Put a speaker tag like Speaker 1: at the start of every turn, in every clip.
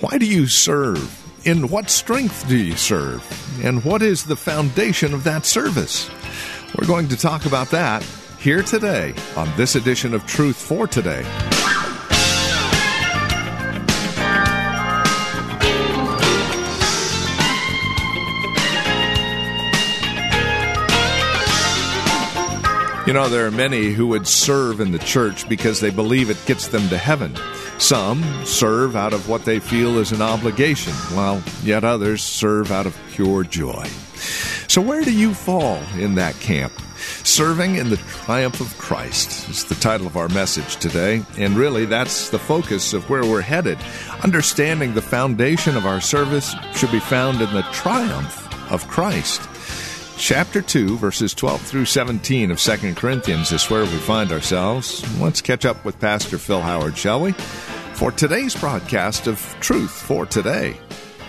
Speaker 1: Why do you serve? In what strength do you serve? And what is the foundation of that service? We're going to talk about that here today on this edition of Truth for Today. You know, there are many who would serve in the church because they believe it gets them to heaven. Some serve out of what they feel is an obligation, while yet others serve out of pure joy. So, where do you fall in that camp? Serving in the Triumph of Christ is the title of our message today, and really that's the focus of where we're headed. Understanding the foundation of our service should be found in the triumph of Christ. Chapter 2, verses 12 through 17 of 2 Corinthians is where we find ourselves. Let's catch up with Pastor Phil Howard, shall we? For today's broadcast of Truth for Today.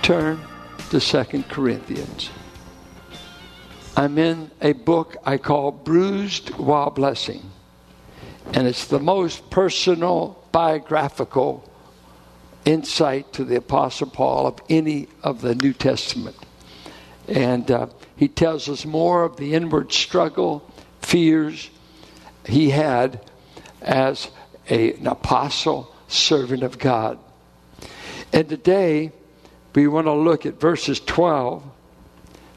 Speaker 2: Turn to 2 Corinthians. I'm in a book I call Bruised While Blessing, and it's the most personal biographical insight to the Apostle Paul of any of the New Testament. And uh, he tells us more of the inward struggle, fears he had as a, an apostle, servant of God. And today, we want to look at verses 12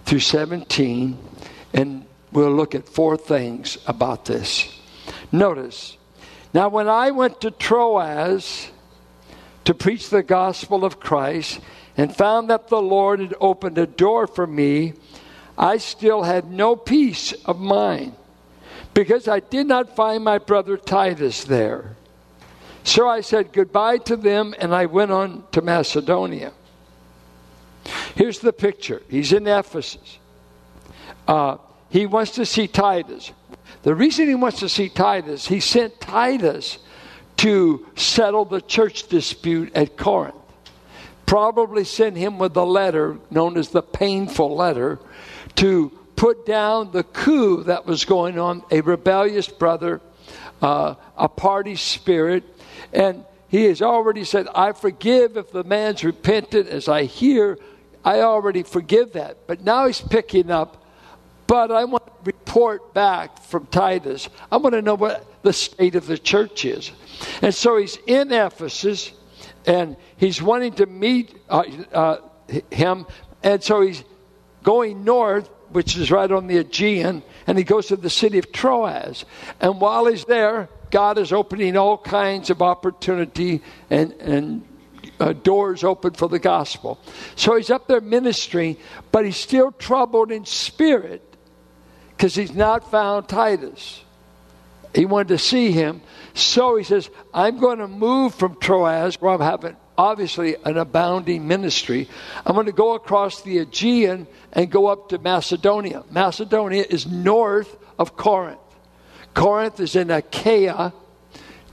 Speaker 2: through 17, and we'll look at four things about this. Notice, now when I went to Troas to preach the gospel of Christ and found that the Lord had opened a door for me, I still had no peace of mind because I did not find my brother Titus there. So I said goodbye to them and I went on to Macedonia. Here's the picture he's in Ephesus. Uh, he wants to see Titus. The reason he wants to see Titus, he sent Titus to settle the church dispute at Corinth. Probably sent him with a letter known as the painful letter to put down the coup that was going on, a rebellious brother, uh, a party spirit. And he has already said, I forgive if the man's repentant as I hear. I already forgive that. But now he's picking up, but I want to report back from Titus. I want to know what the state of the church is. And so he's in Ephesus and he's wanting to meet uh, uh, him. And so he's going north, which is right on the Aegean, and he goes to the city of Troas. And while he's there, God is opening all kinds of opportunity and, and uh, doors open for the gospel. So he's up there ministering, but he's still troubled in spirit because he's not found Titus. He wanted to see him. So he says, I'm going to move from Troas, where I'm having obviously an abounding ministry. I'm going to go across the Aegean and go up to Macedonia. Macedonia is north of Corinth. Corinth is in Achaia.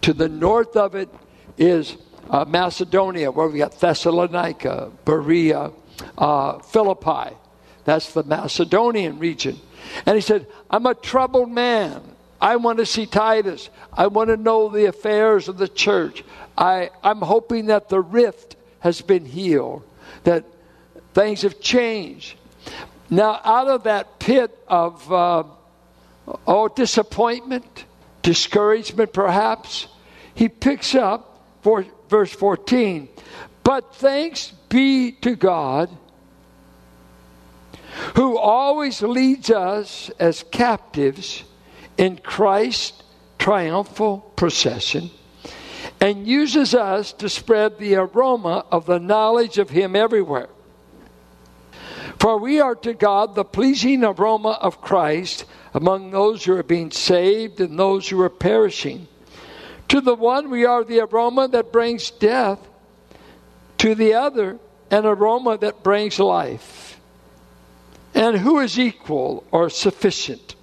Speaker 2: To the north of it is uh, Macedonia, where we got Thessalonica, Berea, uh, Philippi. That's the Macedonian region. And he said, I'm a troubled man. I want to see Titus. I want to know the affairs of the church. I, I'm hoping that the rift has been healed, that things have changed. Now, out of that pit of, uh, oh, disappointment, discouragement perhaps, he picks up for, verse 14. But thanks be to God who always leads us as captives in Christ's triumphal procession and uses us to spread the aroma of the knowledge of Him everywhere. For we are to God the pleasing aroma of Christ among those who are being saved and those who are perishing. To the one, we are the aroma that brings death, to the other, an aroma that brings life. And who is equal or sufficient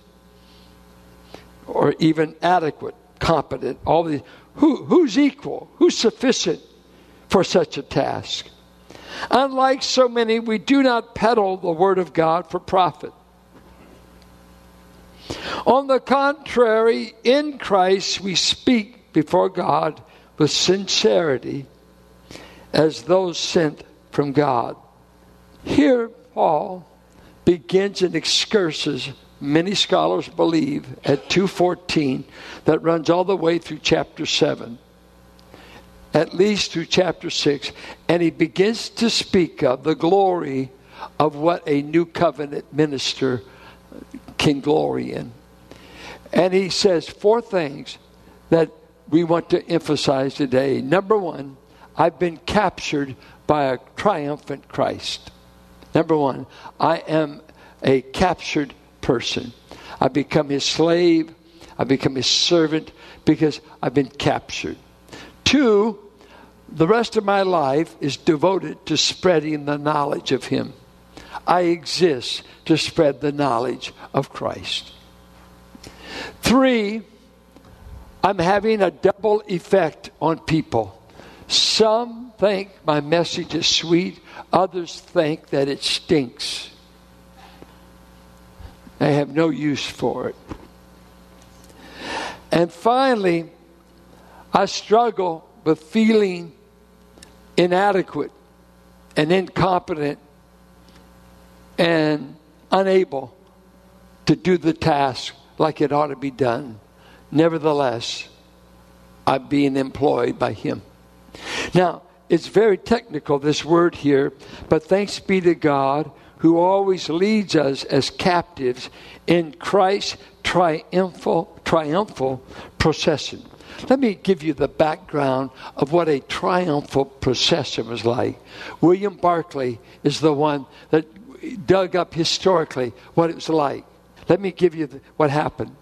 Speaker 2: or even adequate, competent? All these who, who's equal? Who's sufficient for such a task? Unlike so many, we do not peddle the Word of God for profit. On the contrary, in Christ we speak before God with sincerity as those sent from God. Here, Paul begins and excursus, many scholars believe, at 214 that runs all the way through chapter 7, at least through chapter 6, and he begins to speak of the glory of what a new covenant minister can glory in. And he says four things that we want to emphasize today. Number one, I've been captured by a triumphant Christ. Number one, I am a captured person. I become his slave, I become his servant because I've been captured. Two, the rest of my life is devoted to spreading the knowledge of him. I exist to spread the knowledge of Christ. Three, I'm having a double effect on people. Some think my message is sweet, others think that it stinks. They have no use for it. And finally, I struggle with feeling inadequate and incompetent and unable to do the task like it ought to be done. Nevertheless, I'm being employed by Him. Now, it's very technical, this word here, but thanks be to God who always leads us as captives in Christ's triumphal, triumphal procession. Let me give you the background of what a triumphal procession was like. William Barclay is the one that dug up historically what it was like. Let me give you the, what happened.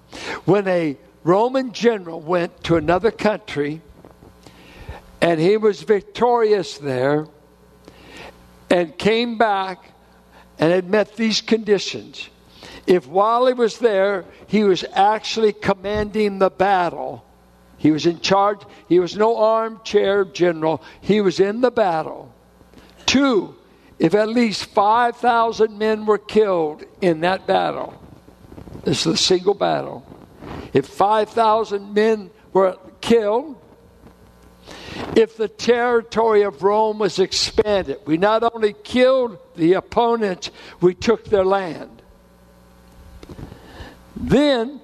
Speaker 2: When a Roman general went to another country and he was victorious there and came back and had met these conditions. If while he was there, he was actually commanding the battle, he was in charge, he was no armchair general, he was in the battle. Two, if at least 5,000 men were killed in that battle, this is a single battle. If 5,000 men were killed, if the territory of Rome was expanded, we not only killed the opponents, we took their land. Then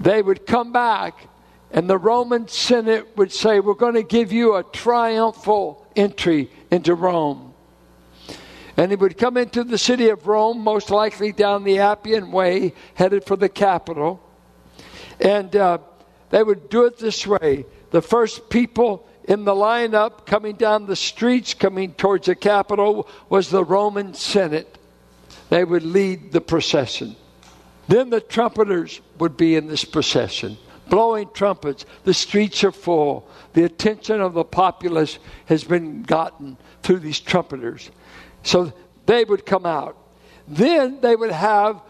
Speaker 2: they would come back, and the Roman Senate would say, We're going to give you a triumphal entry into Rome. And he would come into the city of Rome, most likely down the Appian Way, headed for the capital. And uh, they would do it this way the first people in the lineup coming down the streets, coming towards the Capitol, was the Roman Senate. They would lead the procession. Then the trumpeters would be in this procession, blowing trumpets. The streets are full. The attention of the populace has been gotten through these trumpeters. So they would come out. Then they would have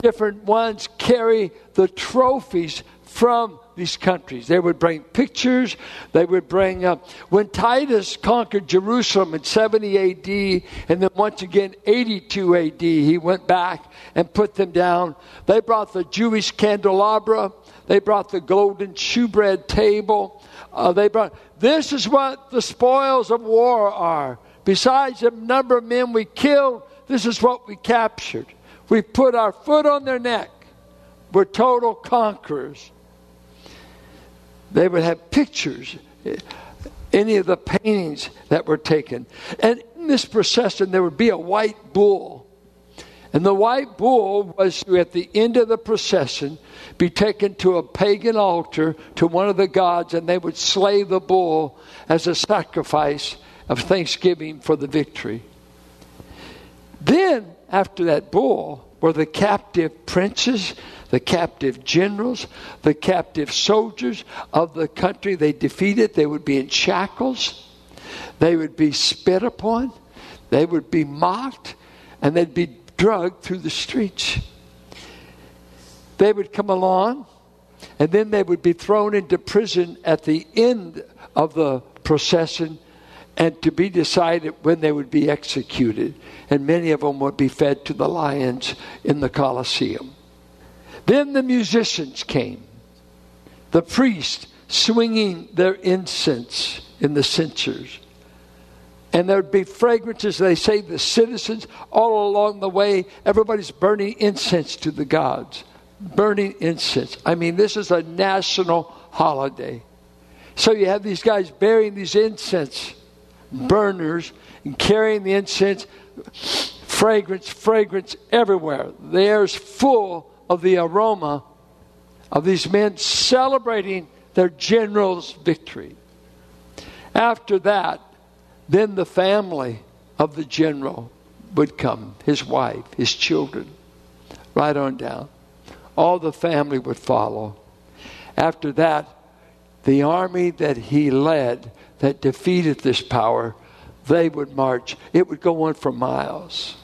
Speaker 2: different ones carry the trophies from these countries. They would bring pictures. They would bring, uh, when Titus conquered Jerusalem in 70 AD, and then once again 82 AD, he went back and put them down. They brought the Jewish candelabra. They brought the golden shewbread table. Uh, they brought, this is what the spoils of war are. Besides the number of men we killed, this is what we captured. We put our foot on their neck. We're total conquerors. They would have pictures, eh, any of the paintings that were taken. And in this procession, there would be a white bull. And the white bull was to, at the end of the procession, be taken to a pagan altar to one of the gods, and they would slay the bull as a sacrifice of thanksgiving for the victory. Then, after that bull, were the captive princes, the captive generals, the captive soldiers of the country they defeated. They would be in shackles, they would be spit upon, they would be mocked, and they'd be dragged through the streets. They would come along, and then they would be thrown into prison at the end of the procession and to be decided when they would be executed. And many of them would be fed to the lions in the Colosseum. Then the musicians came, the priests swinging their incense in the censers. And there'd be fragrances, they say, the citizens all along the way, everybody's burning incense to the gods. Burning incense. I mean, this is a national holiday. So you have these guys bearing these incense burners and carrying the incense, fragrance, fragrance everywhere. The full of the aroma of these men celebrating their general's victory. After that, then the family of the general would come his wife, his children, right on down. All the family would follow. After that, the army that he led that defeated this power, they would march. It would go on for miles,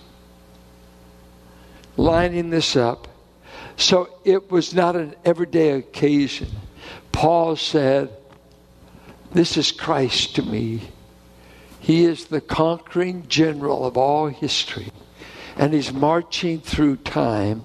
Speaker 2: lining this up. So it was not an everyday occasion. Paul said, This is Christ to me. He is the conquering general of all history. And he's marching through time.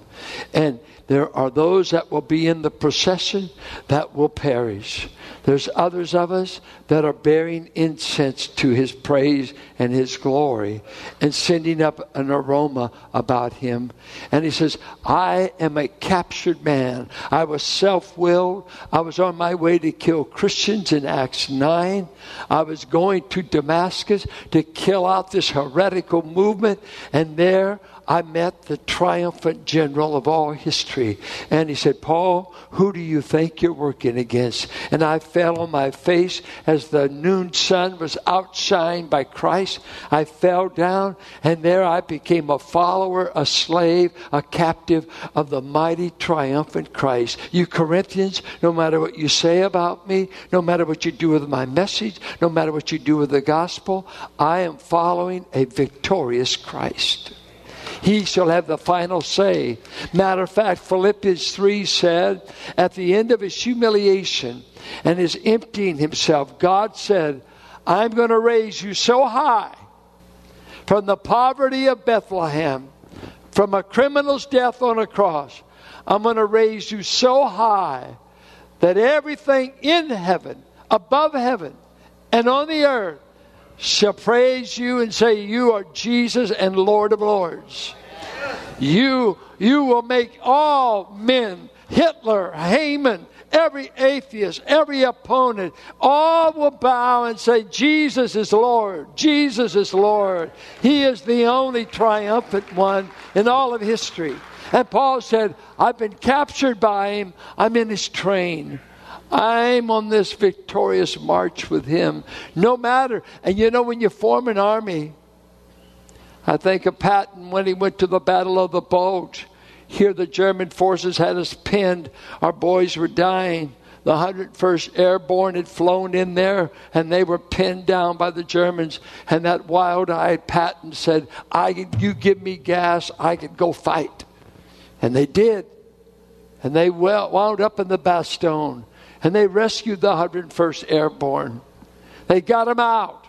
Speaker 2: And there are those that will be in the procession that will perish. There's others of us that are bearing incense to his praise and his glory and sending up an aroma about him. And he says, I am a captured man. I was self willed. I was on my way to kill Christians in Acts 9. I was going to Damascus to kill out this heretical movement. And there I met the triumphant general of all history. And he said, Paul, who do you think you're working against? And I fell on my face as the noon sun was outshined by Christ. I fell down, and there I became a follower, a slave, a captive of the mighty triumphant Christ. You Corinthians, no matter what you say about me, no matter what you do with my message, no matter what you do with the gospel, I am following a victorious Christ he shall have the final say. Matter of fact, Philippians 3 said, at the end of his humiliation and his emptying himself, God said, I'm going to raise you so high from the poverty of Bethlehem, from a criminal's death on a cross. I'm going to raise you so high that everything in heaven, above heaven, and on the earth shall praise you and say, You are Jesus and Lord of Lords. You, you will make all men, Hitler, Haman, every atheist, every opponent, all will bow and say, Jesus is Lord. Jesus is Lord. He is the only triumphant one in all of history. And Paul said, I've been captured by him. I'm in his train. I'm on this victorious march with him. No matter. And you know, when you form an army, I think of Patton when he went to the Battle of the Bulge. Here, the German forces had us pinned. Our boys were dying. The 101st Airborne had flown in there and they were pinned down by the Germans. And that wild eyed Patton said, I, You give me gas, I could go fight. And they did. And they wound up in the Bastogne and they rescued the 101st Airborne. They got them out.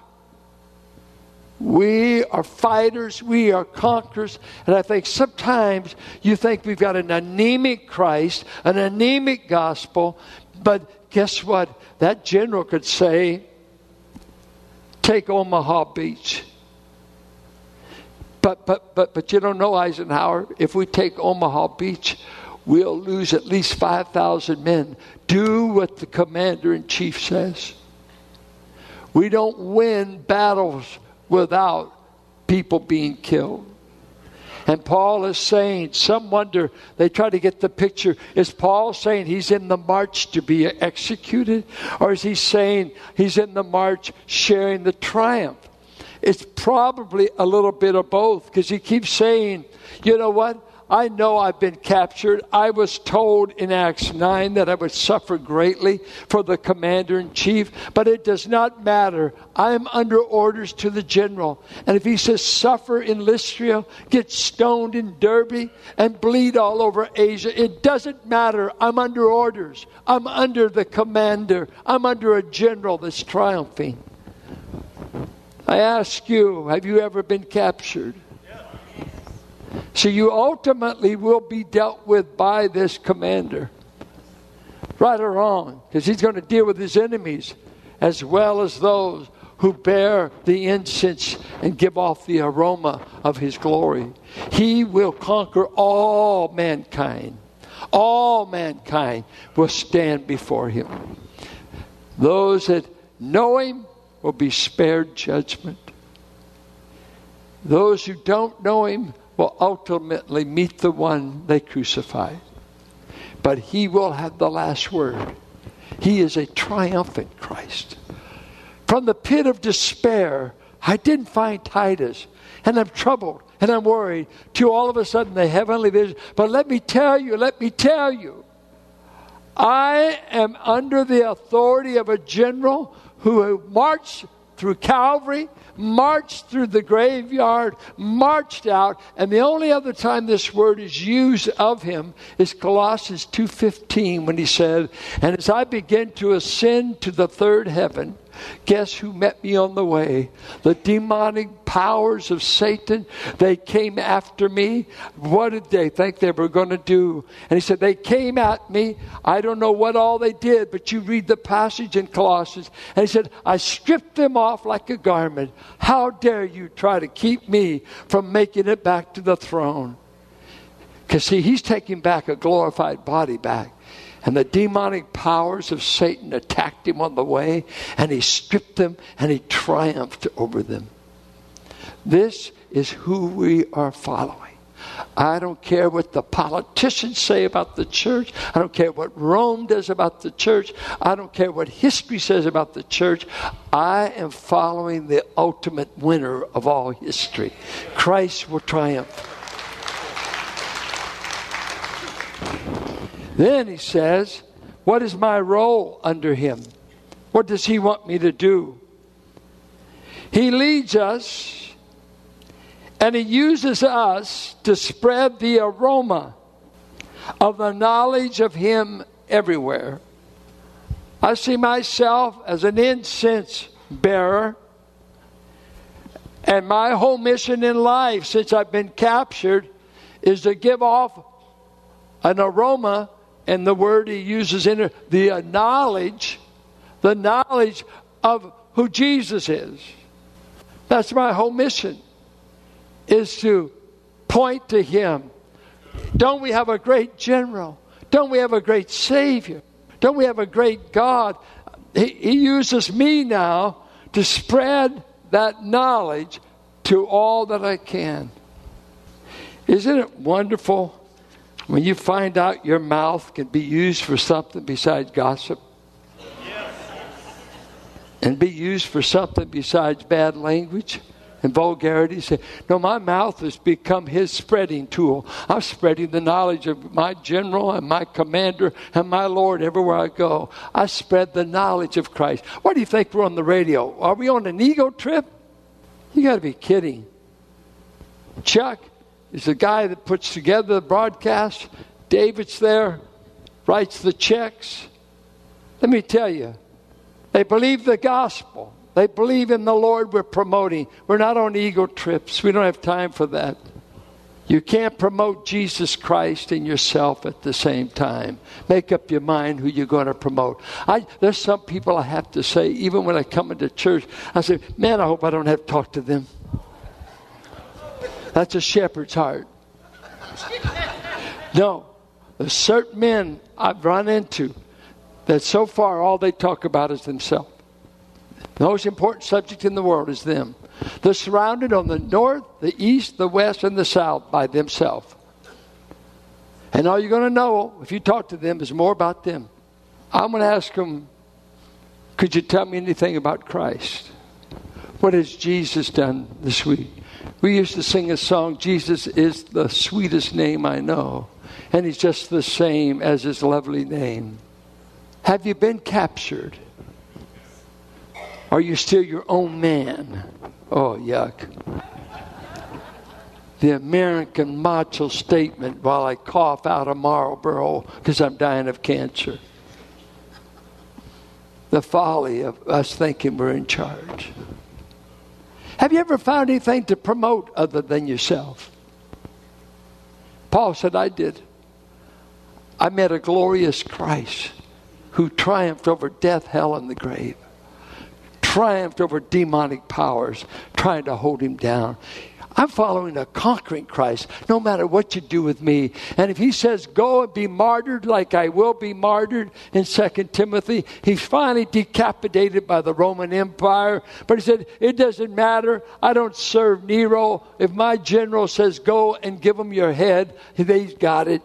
Speaker 2: We are fighters, we are conquerors, and I think sometimes you think we've got an anemic Christ, an anemic gospel, but guess what? That general could say, Take Omaha Beach. But, but, but, but you don't know, Eisenhower, if we take Omaha Beach, we'll lose at least 5,000 men. Do what the commander in chief says. We don't win battles without people being killed. And Paul is saying, some wonder, they try to get the picture. Is Paul saying he's in the march to be executed? Or is he saying he's in the march sharing the triumph? It's probably a little bit of both because he keeps saying, you know what? I know I've been captured. I was told in Acts 9 that I would suffer greatly for the commander in chief, but it does not matter. I am under orders to the general. And if he says suffer in Lystra, get stoned in Derbe, and bleed all over Asia, it doesn't matter. I'm under orders. I'm under the commander. I'm under a general that's triumphing. I ask you, have you ever been captured? So you ultimately will be dealt with by this commander. Right or wrong, because he's going to deal with his enemies. as well as those who bear the incense and give off the aroma of his glory. He will conquer all mankind. All mankind will stand before him. Those that know him will be spared judgment. Those who don't know him will ultimately meet the one they crucified. But he will have the last word. He is a triumphant Christ. From the pit of despair, I didn't find Titus, and I'm troubled and I'm worried, to all of a sudden the heavenly vision. But let me tell you, let me tell you, I am under the authority of a general who marched through Calvary, marched through the graveyard, marched out, and the only other time this word is used of him is Colossians 2:15 when he said, "And as I begin to ascend to the third heaven, Guess who met me on the way? The demonic powers of Satan. They came after me. What did they think they were going to do? And he said, They came at me. I don't know what all they did, but you read the passage in Colossians. And he said, I stripped them off like a garment. How dare you try to keep me from making it back to the throne? Because, see, he's taking back a glorified body back. And the demonic powers of Satan attacked him on the way, and he stripped them and he triumphed over them. This is who we are following. I don't care what the politicians say about the church. I don't care what Rome does about the church. I don't care what history says about the church. I am following the ultimate winner of all history. Christ will triumph. Then he says, What is my role under him? What does he want me to do? He leads us and he uses us to spread the aroma of the knowledge of him everywhere. I see myself as an incense bearer. And my whole mission in life since I've been captured is to give off an aroma and the word he uses in it, the uh, knowledge, the knowledge of who Jesus is. That's my whole mission, is to point to him. Don't we have a great general? Don't we have a great Savior? Don't we have a great God? He, he uses me now to spread that knowledge to all that I can. Isn't it wonderful when you find out your mouth can be used for something besides gossip, and be used for something besides bad language and vulgarity. Say, no, my mouth has become his spreading tool. I'm spreading the knowledge of my general and my commander and my Lord everywhere I go. I spread the knowledge of Christ. What do you think we're on the radio? Are we on an ego trip? You got to be kidding. Chuck, is the guy that puts together the broadcast. David's there, writes the checks. Let me tell you, they believe the gospel. They believe in the Lord we're promoting. We're not on ego trips. We don't have time for that. You can't promote Jesus Christ and yourself at the same time. Make up your mind who you're going to promote. I, there's some people I have to say, even when I come into church, I say, man, I hope I don't have to talk to them. That's a shepherd's heart. No, there's certain men I've run into that so far all they talk about is themselves. The most important subject in the world is them. They're surrounded on the north, the east, the west, and the south by themselves. And all you're going to know if you talk to them is more about them. I'm going to ask them, could you tell me anything about Christ? What has Jesus done this week? We used to sing a song, Jesus is the sweetest name I know, and he's just the same as his lovely name. Have you been captured? Are you still your own man? Oh, yuck. The American macho statement while I cough out a Marlboro because I'm dying of cancer. The folly of us thinking we're in charge. Have you ever found anything to promote other than yourself? Paul said, I did. I met a glorious Christ who triumphed over death, hell, and the grave. triumphed over demonic powers trying to hold him down. I'm following a conquering Christ no matter what you do with me. And if he says, go and be martyred like I will be martyred in 2 Timothy, he's finally decapitated by the Roman Empire. But he said, it doesn't matter. I don't serve Nero. If my general says, go and give him your head, they've got it.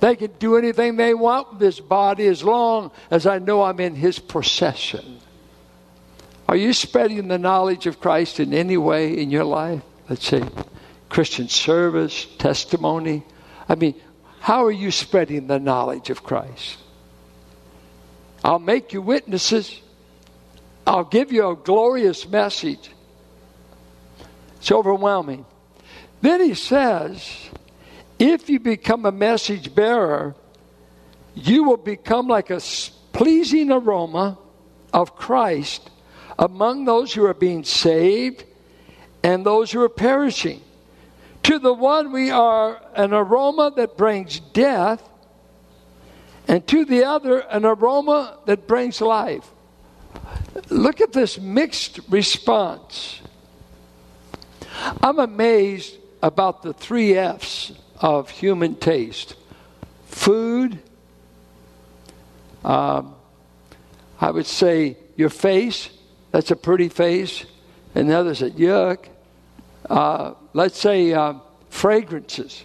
Speaker 2: They can do anything they want with this body as long as I know I'm in his procession. Are you spreading the knowledge of Christ in any way in your life? Let's say Christian service, testimony. I mean, how are you spreading the knowledge of Christ? I'll make you witnesses. I'll give you a glorious message. It's overwhelming. Then he says, if you become a message bearer, you will become like a pleasing aroma of Christ among those who are being saved and those who are perishing. To the one, we are an aroma that brings death, and to the other, an aroma that brings life. Look at this mixed response. I'm amazed about the three F's of human taste food, um, I would say your face, that's a pretty face. And the other said, yuck. Uh, let's say uh, fragrances.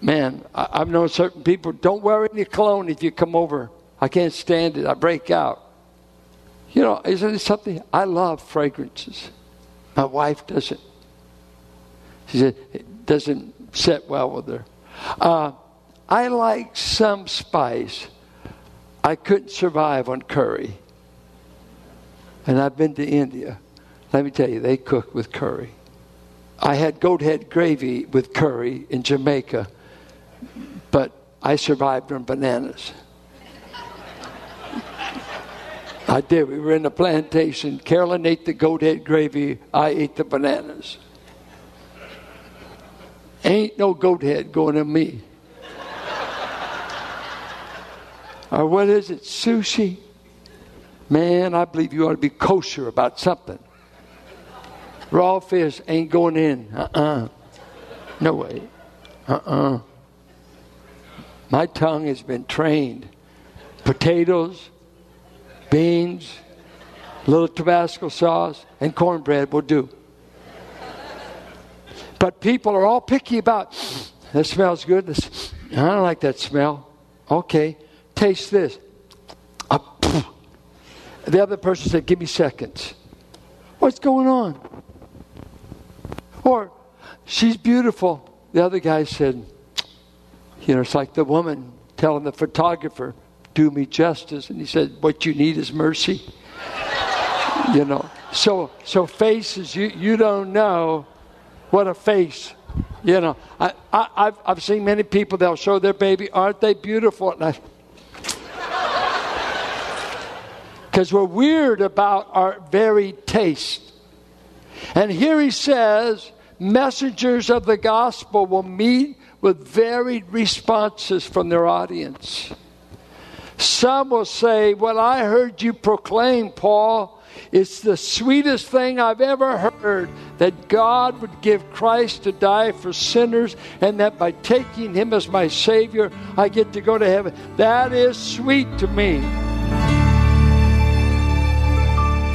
Speaker 2: Man, I, have known certain people, don't wear any cologne if you come over. I can't stand it. I break out. You know, isn't it something? I love fragrances. My wife doesn't. She said, it doesn't sit well with her. Uh, I like some spice. I couldn't survive on curry and I've been to India. Let me tell you, they cook with curry. I had goat head gravy with curry in Jamaica, but I survived on bananas. I did. We were in a plantation. Carolyn ate the goat head gravy. I ate the bananas. Ain't no goat head going to me. or what is it? Sushi? Man, I believe you ought to be kosher about something. Raw fish ain't going in. Uh uh-uh. uh No way. Uh uh-uh. uh My tongue has been trained. Potatoes, beans, little Tabasco sauce, and cornbread will do. But people are all picky about that smells good. I don't like that smell. Okay, taste this. The other person said, Give me seconds. What's going on? Or, she's beautiful. The other guy said, You know, it's like the woman telling the photographer, Do me justice. And he said, What you need is mercy. you know, so, so faces, you, you don't know what a face. You know, I, I, I've, I've seen many people, they'll show their baby, aren't they beautiful? And I, because we're weird about our very taste. And here he says, messengers of the gospel will meet with varied responses from their audience. Some will say, What I heard you proclaim, Paul, it's the sweetest thing I've ever heard that God would give Christ to die for sinners, and that by taking him as my Savior, I get to go to heaven. That is sweet to me.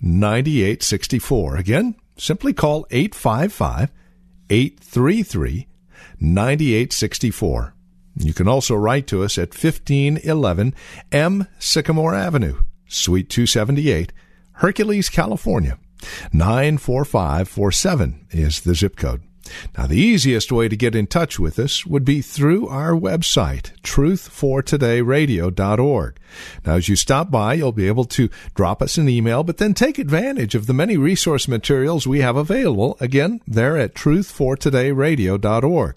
Speaker 1: 9864. Again, simply call 855 833 9864. You can also write to us at 1511 M. Sycamore Avenue, Suite 278, Hercules, California. 94547 is the zip code. Now, the easiest way to get in touch with us would be through our website, truthfortodayradio.org. Now, as you stop by, you'll be able to drop us an email, but then take advantage of the many resource materials we have available. Again, there at truthfortodayradio.org.